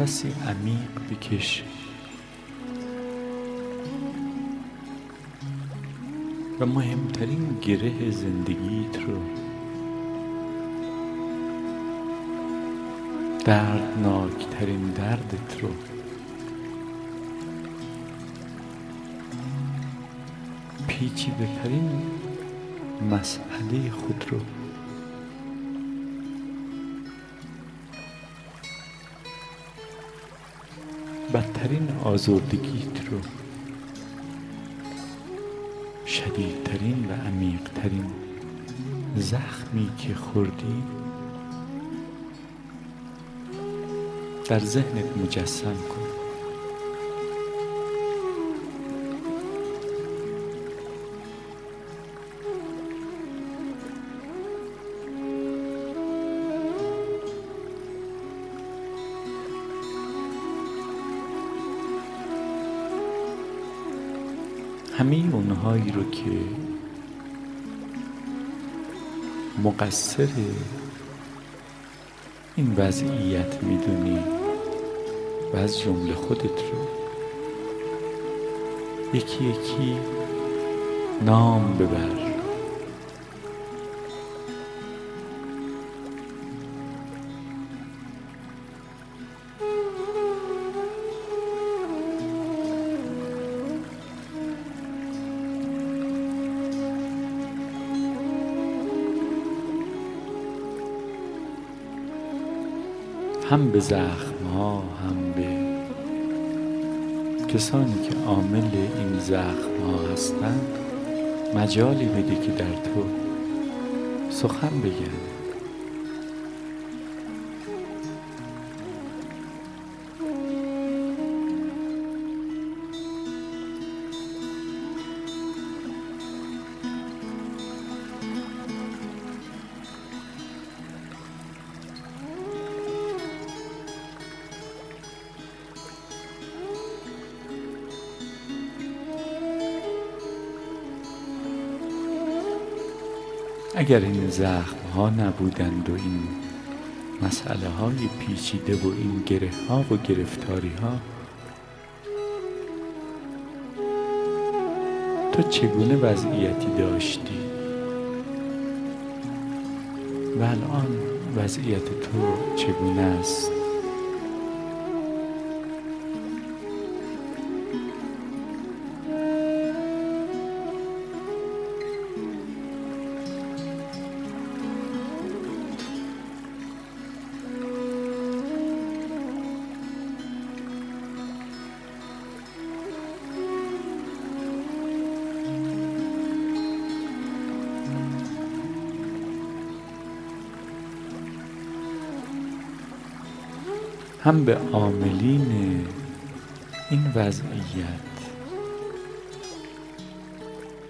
نفسی عمیق بکش. و مهمترین گره زندگیت رو دردناکترین دردت رو بترین مسئله خود رو بدترین آزردگیت رو. شدیدترین و عمیقترین زخمی که خوردی در ذهنت مجسم کن. همه اونهایی رو که مقصر این وضعیت می‌دونی و از جمله خودت رو یکی یکی نام ببر. هم به زخم ها هم به کسانی که عامل این زخم ها هستند مجالی بده که در تو سخن بگن. اگر این زخم ها نبودند و این مسئله های پیچیده و این گره ها و گرفتاری ها تو چگونه وضعیتی داشتی؟ و الان وضعیت تو چگونه است؟ هم به عاملین این وضعیت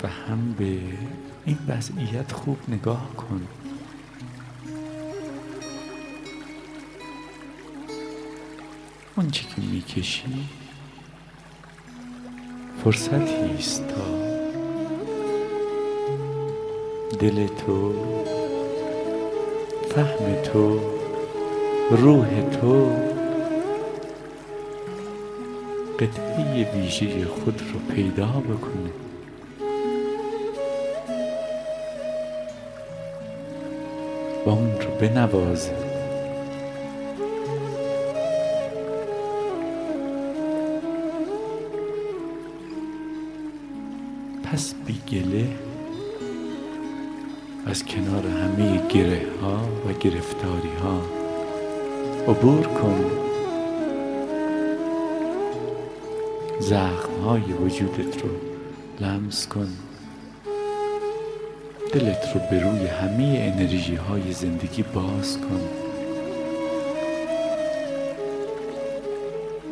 و هم به این وضعیت خوب نگاه کن. اون چی که می‌کشی فرصتی است تا دل تو فهم تو روح تو قطعه ویژه خود رو پیدا بکنه و اون رو بنوازه پس بی گله از کنار همه گره ها و گرفتاری ها عبور کن. زخم های وجودت رو لمس کن. دلت رو به روی همه انرژی های زندگی باز کن.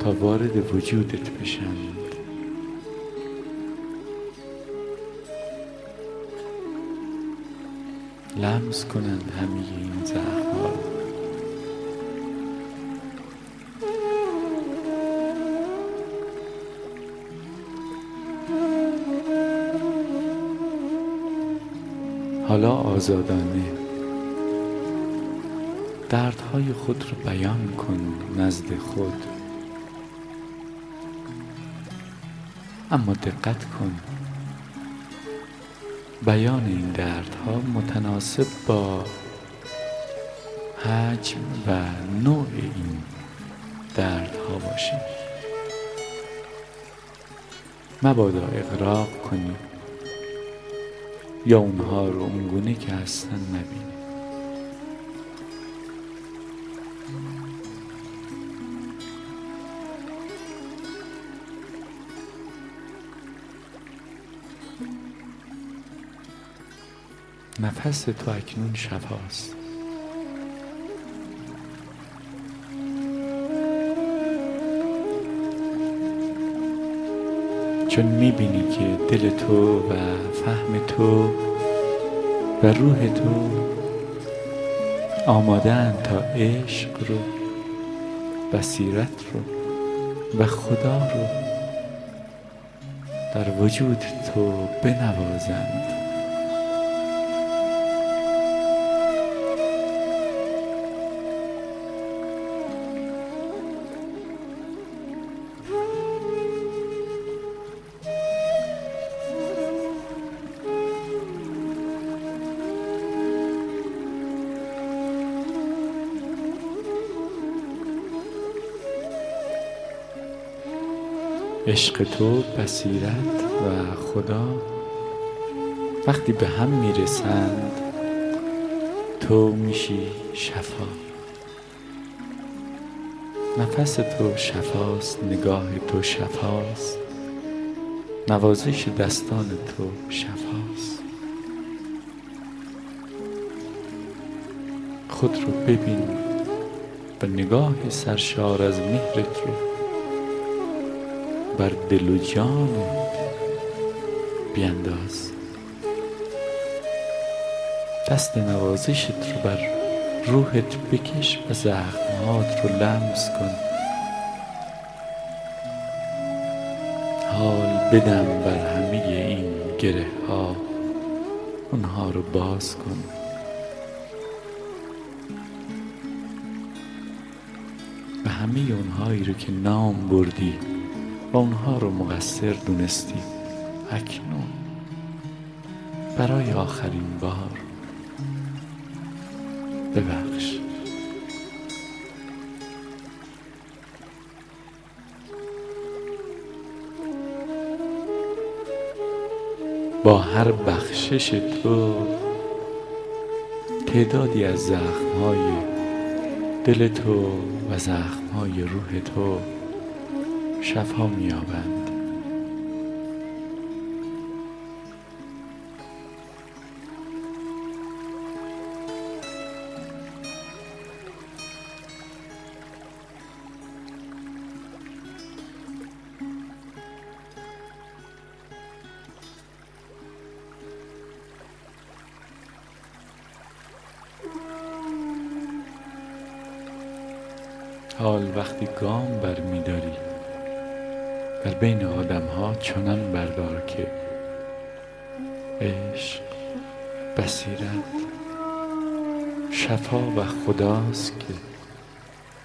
تا وارد وجودت بشند لمس کنند همه این زخم ها آزادانه دردهای خود رو بیان کن نزد خود. اما دقت کن. بیان این دردها متناسب با حجم و نوع این دردها باشی. مبادا اقراق کنی. یا اونها رو اونگونه که هستن نبینی. نفس تو اکنون شفاست. چون می‌بینی که دل تو و فهم تو و روح تو آمادن تا عشق رو بصیرت رو و خدا رو در وجود تو بنوازند. عشق تو بصیرت و خدا وقتی به هم می‌رسند تو میشی شفا. نفس تو شفاست نگاه تو شفاست نوازش دستان تو شفاست. خود رو ببین و نگاه سرشار از مهرت رو بر دل و جانت بینداز. دست نوازشت رو بر روحت بکش و زخمات رو لمس کن. حال بدم بر همه این گره ها اونها رو باز کن. و همه اونهایی رو که نام بردی و اونها رو مقصر دونستی اکنون. برای آخرین بار. ببخش. با هر بخشش تو تعدادی از زخمهای دل تو و زخمهای روح تو شفا مییابند. حال وقتی گام برمیداری در بین آدم ها چنان بردار که عشق بصیرت شفا و خداست که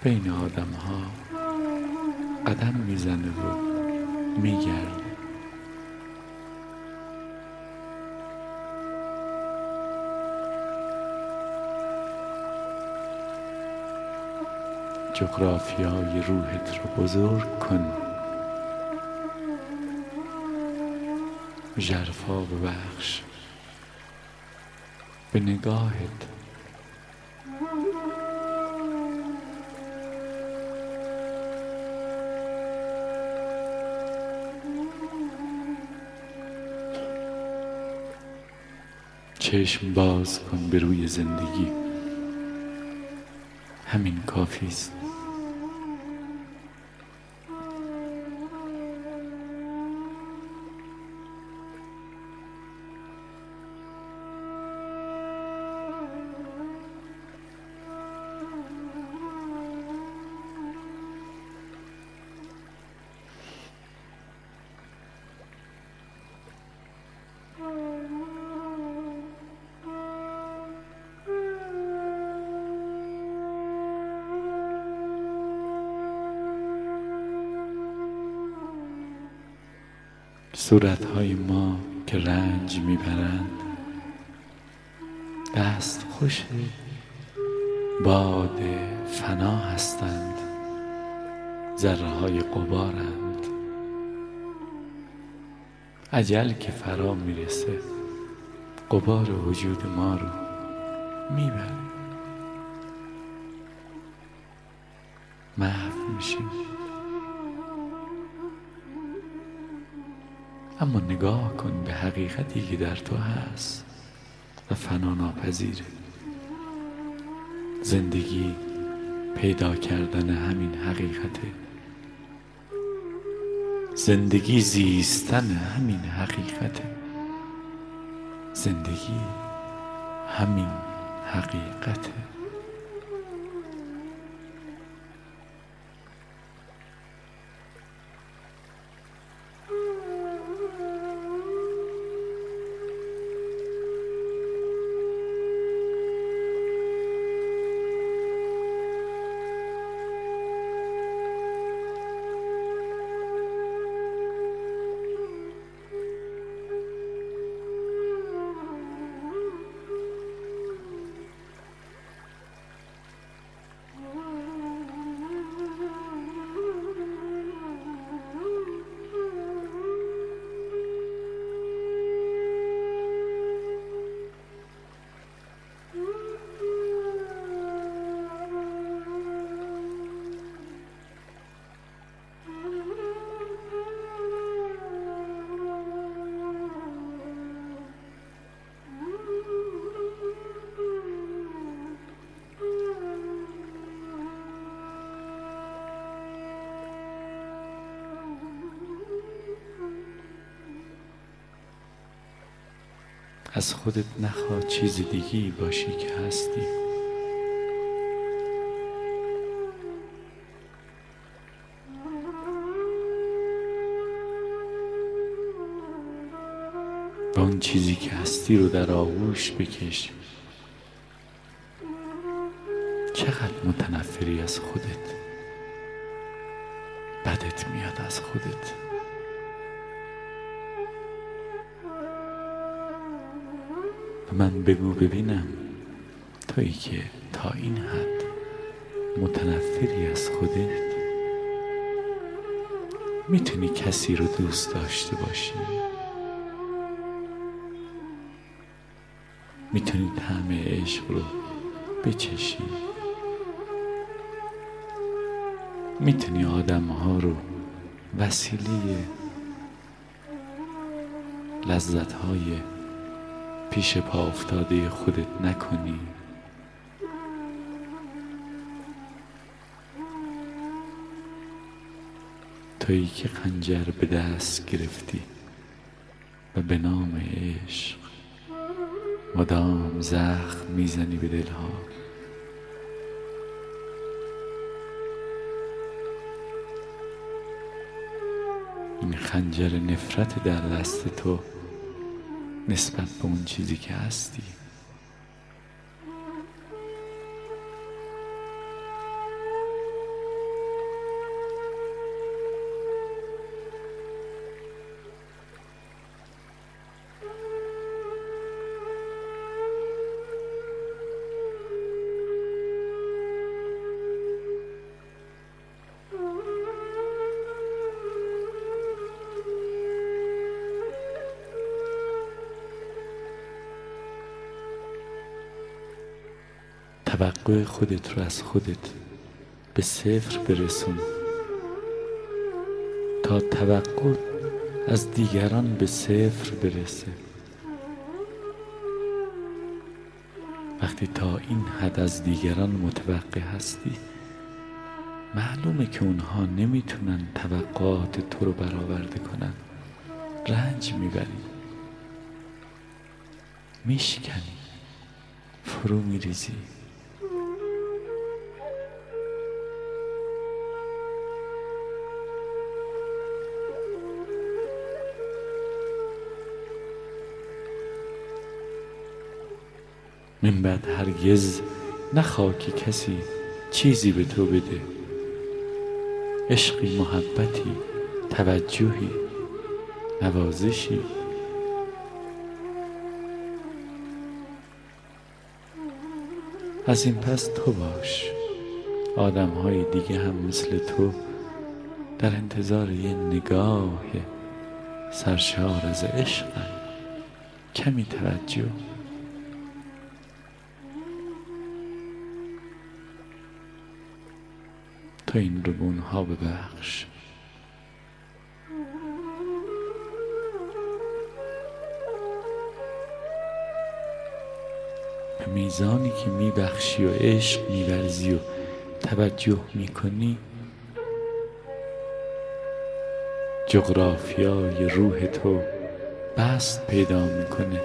بین آدم ها قدم می‌زنه و میگرده. جغرافیای روحت رو بزرگ کن. جرفا ببخش. به نگاهت. چشم باز کن به روی زندگی. همین کافی است. صورتهای ما که رنج می‌برند. دست خوش باد فنا هستند. ذره های قبارند عجل که فرا می‌رسه قبار وجود ما رو می‌بره محو میشیم اما نگاه کن به حقیقتی که در تو هست و فنا ناپذیره زندگی پیدا کردن همین حقیقته. زندگی زیستن همین حقیقته. زندگی همین حقیقته. از خودت نخوا چیز دیگی باشی که هستی. و اون چیزی که هستی رو در آغوش بکش. چقدر متنفری از خودت. بدت میاد از خودت. من بگو ببینم. تویی که تا این حد متنفری از خودت. می‌تونی کسی رو دوست داشته باشی. می‌تونی طعم عشق رو بچشی. می‌تونی آدم ها رو وسیله لذت های پیش پا افتاده خودت نکنی. تویی که خنجر به دست گرفتی و به نام عشق مدام زخم می‌زنی به دلها. این خنجر نفرت در دست تو نسبت به اون چیزی که هستی. توقع خودت رو از خودت به صفر برسون. تا توقع از دیگران به صفر برسه. وقتی تا این حد از دیگران متوقع هستی معلومه که اونها نمی‌تونن توقعات تو رو برآورده کنن. رنج می‌بری. میشکنی. فرو میریزی. بعد هرگز نخوا که کسی چیزی به تو بده. عشقی محبتی توجهی نوازشی. از این پس تو باش. آدم های دیگه هم مثل تو در انتظار یه نگاه سرشار از عشق کمی توجه. این رو به ببخش میزانی که میبخشی و عشق میورزی و توجه می‌کنی جغرافیای روح تو بست پیدا می‌کنه.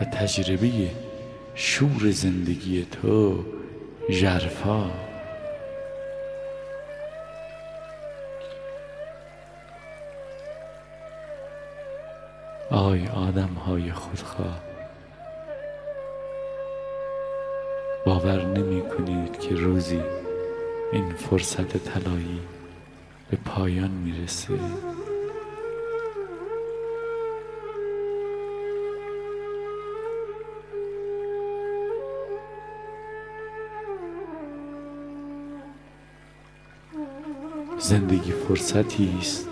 و تجربه شور زندگی تو ژرفا. آی آدم های خودخواه باور نمی کنید که روزی این فرصت طلایی به پایان می‌رسه. زندگی فرصتی است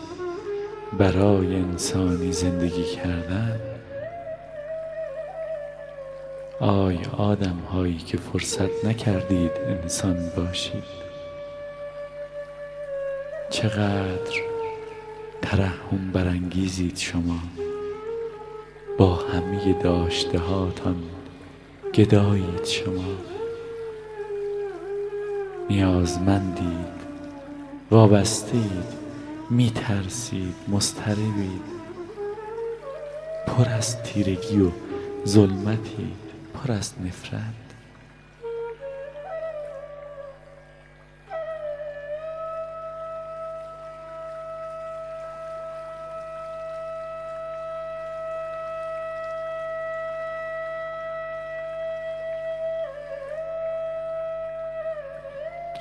برای انسانی زندگی کردن. آی آدم هایی که فرصت نکردید انسان باشید. چقدر ترحم برانگیزید شما. با همه داشته هاتان گدایید شما. نیازمندید وابستید میترسید مستربید پر از تیرگی و ظلمتید پر از نفرت.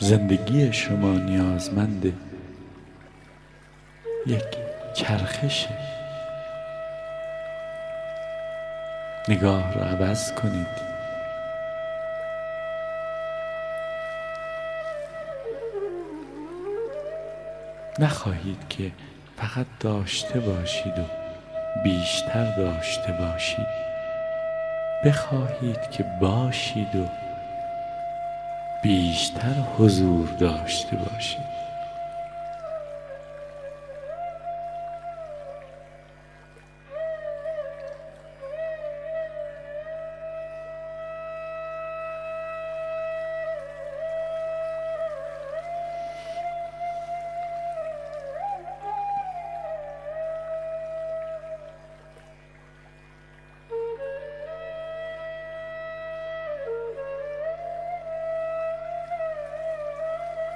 زندگی شما نیازمند یک چرخشه نگاه را عوض کنید. نخواهید که فقط داشته باشید و بیشتر داشته باشید. بخواهید که باشید و بیشتر حضور داشته باشید.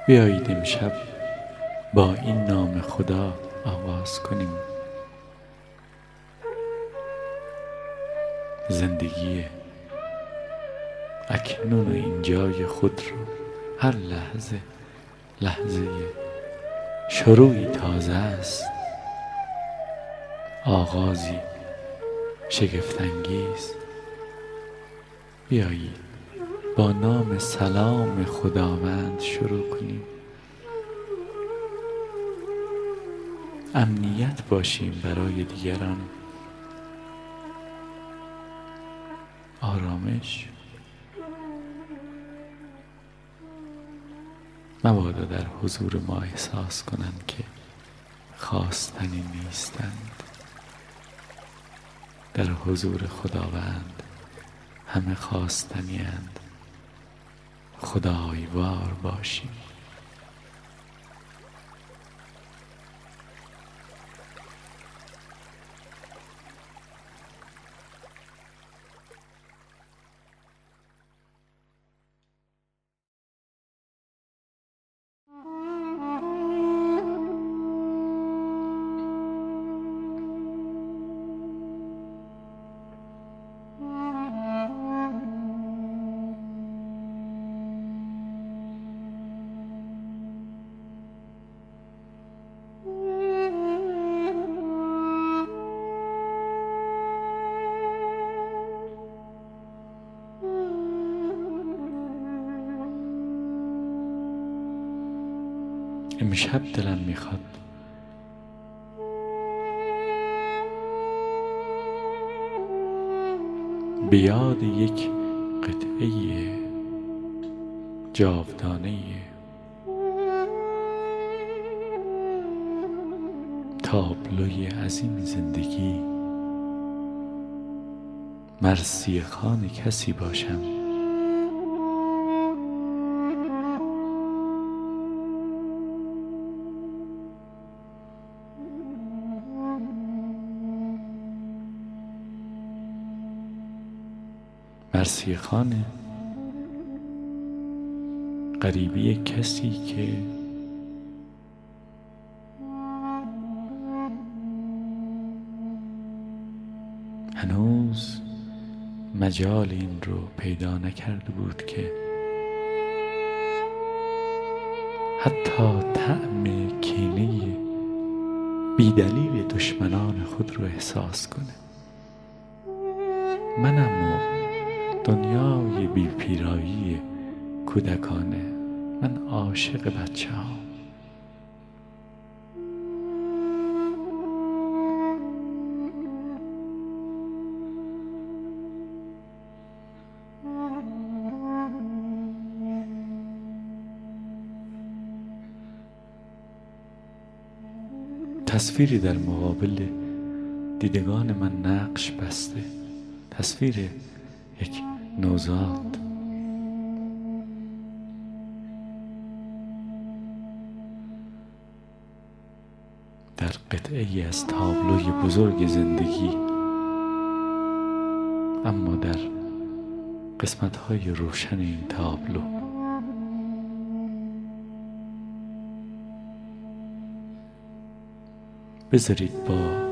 بیایید امشب با این نام خدا آغاز کنیم. زندگی اکنون این جای خود رو هر لحظه لحظه شروعی تازه است. آغازی شگفتانگیز. بیایید. با نام سلام خداوند شروع کنیم. امنیت باشیم برای دیگران. آرامش. مبادا در حضور ما احساس کنند که خواستنی نیستند. در حضور خداوند همه خواستنی اند. خدایوار باشیم امشب دلم می‌خواد. به یاد یک قطعه جاودانه تابلوی عظیم زندگی. مرسی خان کسی باشم. مرسی خانه. قریبی کسی که هنوز مجال این رو پیدا نکرده بود که حتی طعم کینه بیدلیل دشمنان خود رو احساس کنه. منم دنیای بی پیرایی کودکانه. من عاشق بچه ها تصویری در مقابل دیدگان من نقش بسته. تصویر یک نوزاد. در قطعه از تابلوی بزرگ زندگی اما در قسمت های روشن این تابلو. بذارید با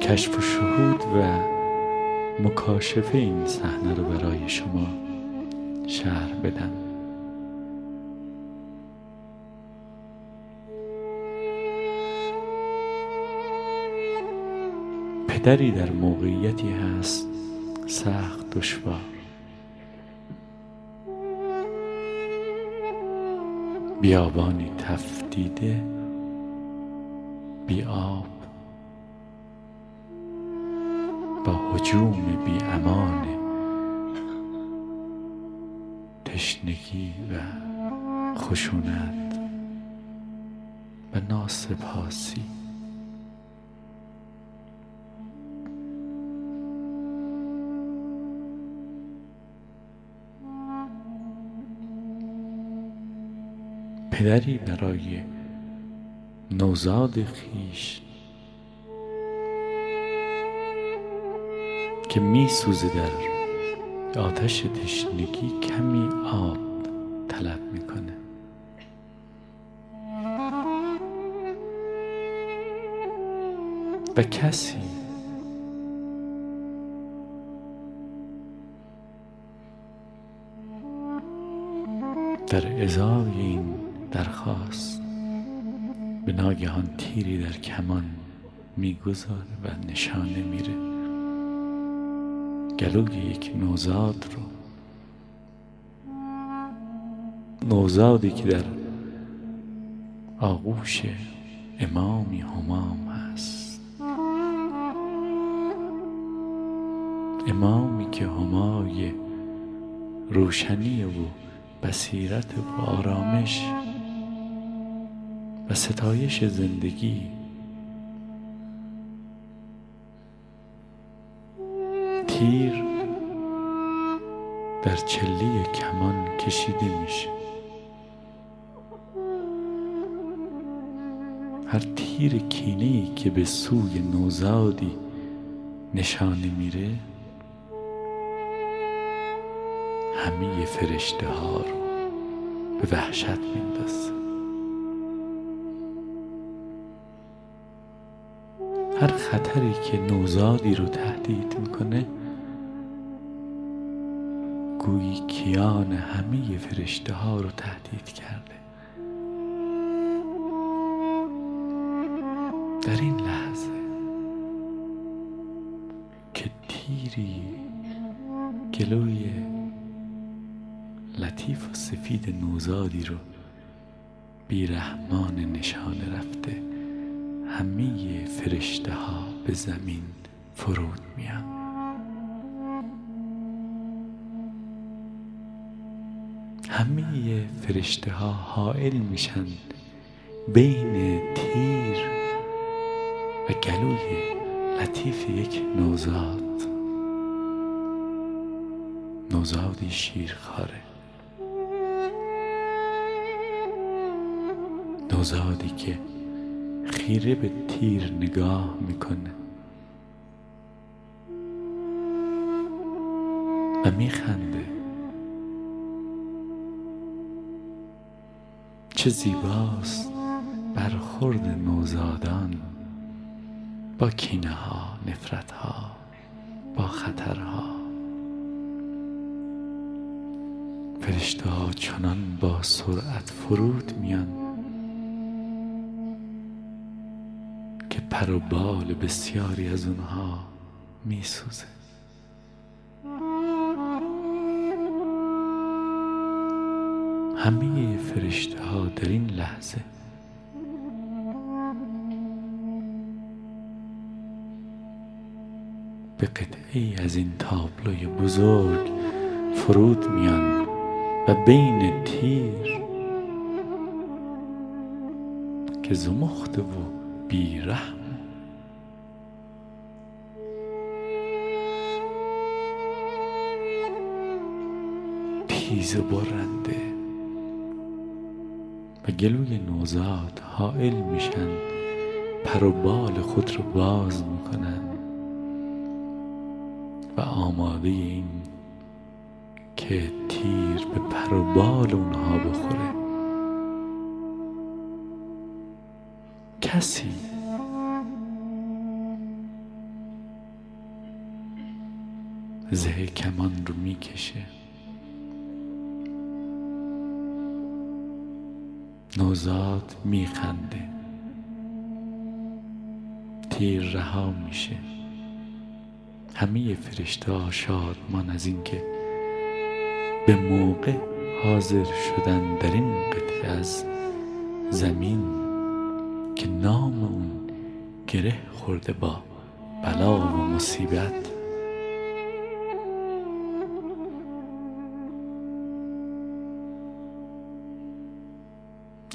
کشف و شهود و مکاشفه این صحنه رو برای شما شهر بدم. پدری در موقعیتی هست سخت دشوار. بیابانی تفتیده بی آب حجوم بی امان تشنگی و خشونت و ناسپاسی. پدری برای نوزاد خیش که می سوزه در آتش تشنگی کمی آب طلب می‌کنه. و کسی در ازای این درخواست به ناگهان تیری در کمان می‌گذاره و نشانه میره. گلوی یک نوزاد رو. نوزادی که در آغوش امامی همام هست. امامی که همای روشنی و بصیرت و آرامش و ستایش زندگی تیر در چلی کمان کشیده میشه. هر تیر کینه که به سوی نوزادی نشانه میره همه فرشته ها رو به وحشت میندازه. هر خطری که نوزادی رو تهدید می‌کنه گویی کیان همه فرشته ها رو تهدید کرده. در این لحظه که تیری گلوی لطیف و سفید نوزادی رو بیرحمان نشانه رفته همه فرشته ها به زمین فرود میان. همه فرشته ها حائل میشن بین تیر و گلوی لطیف یک نوزاد. نوزادی شیرخواره. نوزادی که خیره به تیر نگاه می‌کنه. و میخنده. چه زیباست برخورد نوزادان با کینه ها نفرت ها با خطرها. فرشته ها چنان با سرعت فرود میان که پر و بال بسیاری از اونها میسوزه. همه فرشته ها در این لحظه. به قطعه از این تابلوی بزرگ فرود میان و بین تیر که زمخته و بیرحم. تیز برنده. و گلوی نوزاد حائل میشن پر و بال خود رو باز می‌کنن. و آماده این که تیر به پر و بال اونها بخوره. کسی زه کمان رو می‌کشه. نوزاد میخنده. تیر رها میشه. همه فرشته ها شادمان از اینکه به موقع حاضر شدن در این قطعه از زمین که نام اون گره خورده با بلا و مصیبت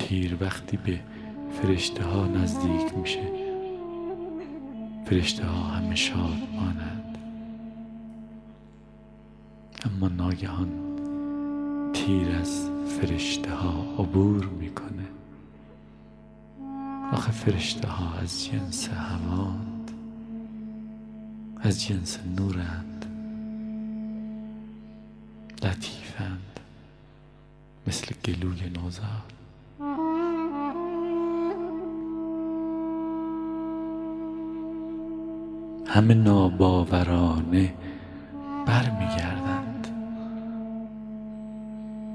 تیر وقتی به فرشته ها نزدیک میشه. فرشته ها همه شاد مانند. اما ناگهان تیر از فرشته ها عبور می‌کنه. آخه فرشته ها از جنس هواند از جنس نورند. لطیفند. مثل گلوی نوزاد. همه ناباورانه برمیگردند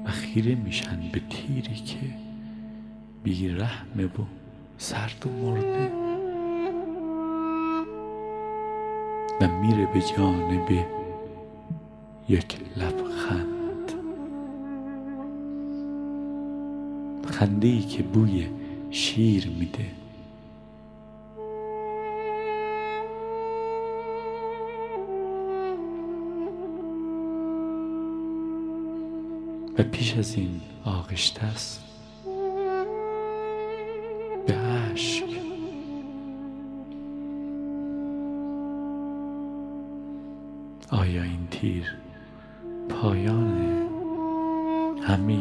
و خیره میشن به تیری که بیرحمه و سرد و مرده و میره به جانب یک لبخند. خنده ای که بوی شیر میده. و پیش از این آغشته است. به عشق. آیا این تیر پایان همه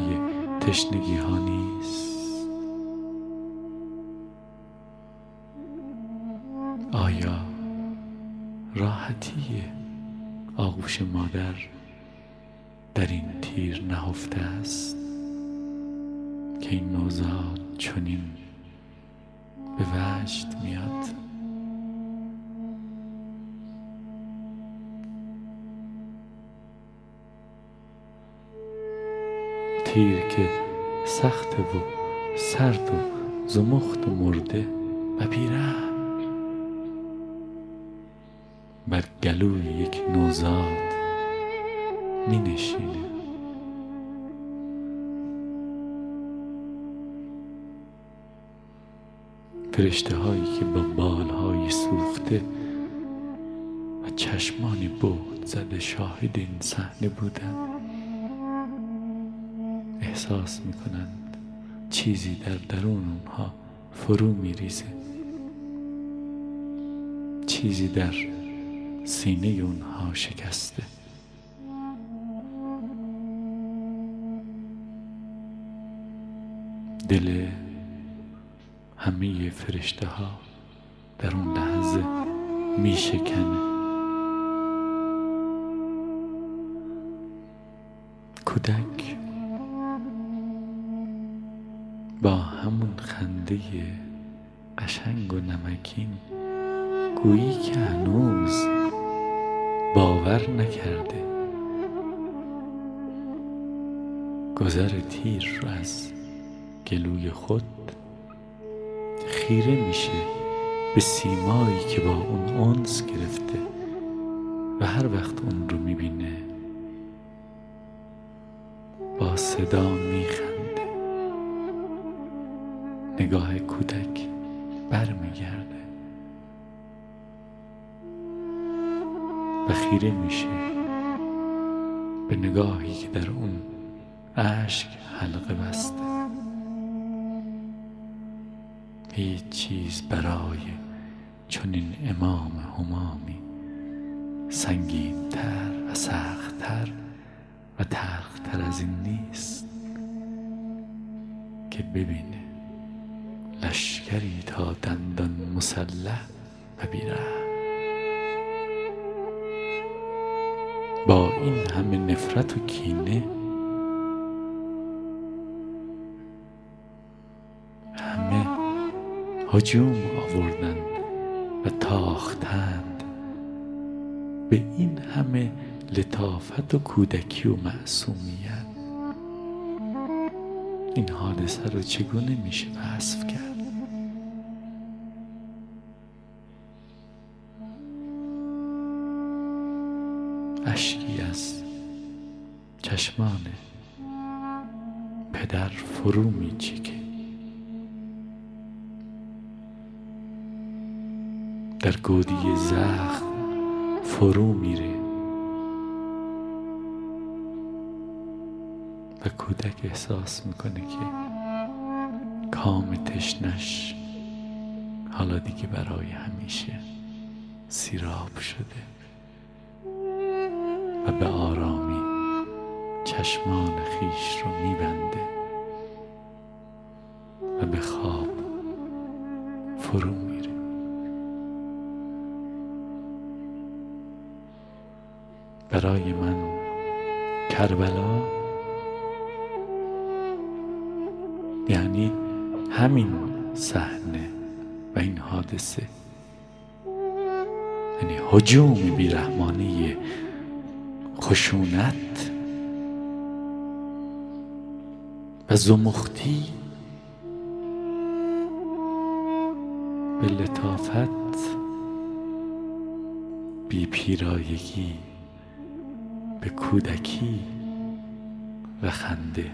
تشنگی ها نیست؟ آیا راحتی آغوش مادر در این تیر نهفته است که این نوزاد چنین به وجد میاد. تیر که سخت و سرد و زمخت و مرده و بیرحم. بر گلوی یک نوزاد می نشینه. فرشته هایی که با بالهای سوخته و چشمانی بود زده شاهد این صحنه بودند احساس می‌کنند چیزی در درون اونها فرو میریزه. چیزی در سینه اونها شکسته. دل همه فرشته ها در اون لحظه می شکنه کودک با همون خنده قشنگ و نمکین گویی که هنوز باور نکرده. گذر تیر رو از گلوی خود خیره میشه به سیمایی که با اون اونس گرفته و هر وقت اون رو می‌بینه با صدا میخنده. نگاه کودک برمیگرده و خیره میشه به نگاهی که در اون اشک حلقه بسته. هیچ چیز برای چنین امام همامی سنگین تر و سخت تر و تر از این نیست که ببینه لشکری تا دندان مسلح و بیره با این همه نفرت و کینه هجوم آوردند و تاختند. به این همه لطافت و کودکی و معصومیت. این حادثه رو چگونه میشه وصف کرد؟ اشکی از چشمان پدر فرو میچیکه گودی زخم فرو میره. و کودک احساس می‌کنه که کام تشنش حالا دیگه برای همیشه سیراب شده و به آرامی چشمان خیش رو میبنده و به خواب فرو میره. برای من کربلا؟ یعنی همین صحنه و این حادثه. یعنی حجوم بیرحمانی خشونت و زمختی به لطافت بی پیرایگی. کودکی و خنده.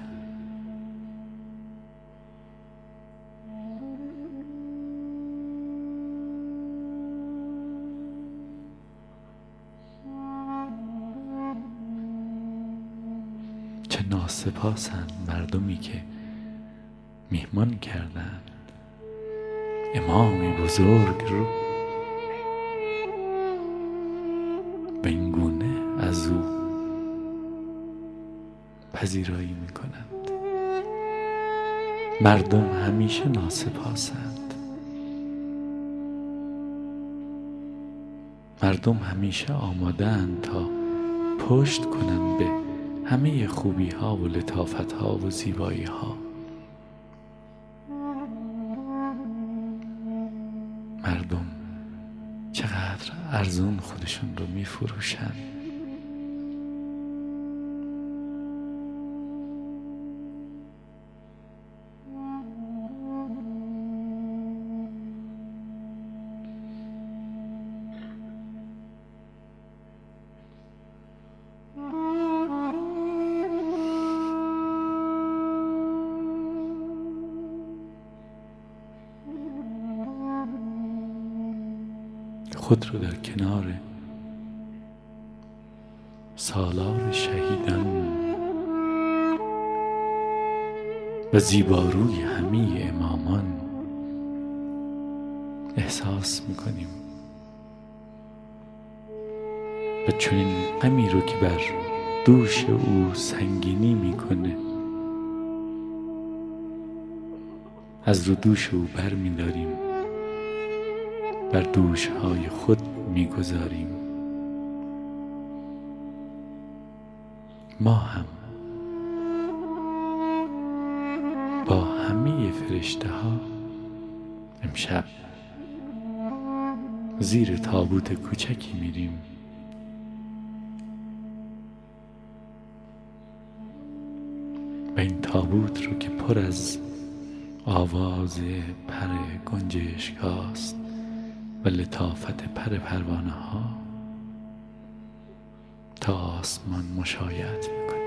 چه ناسپاسند مردمی که میهمان کردند. امامی بزرگ رو پذیرایی می‌کنند. مردم همیشه ناسپاسند. مردم همیشه آمادند تا پشت کنند به همه خوبی ها و لطافت ها و زیبایی ها مردم چقدر ارزون خودشون رو میفروشند. خود رو در کنار سالار شهیدان و زیباروی همه امامان احساس می‌کنیم. و چنین غمی رو که بر دوش او سنگینی می‌کنه از رو دوش او بر میداریم بر دوش های خود می‌گذاریم. ما هم با همه فرشته ها امشب زیر تابوت کوچکی میریم. و این تابوت رو که پر از آواز پر گنجشکاست و لطافت پر پروانه ها تا آسمان مشایعت می‌کنیم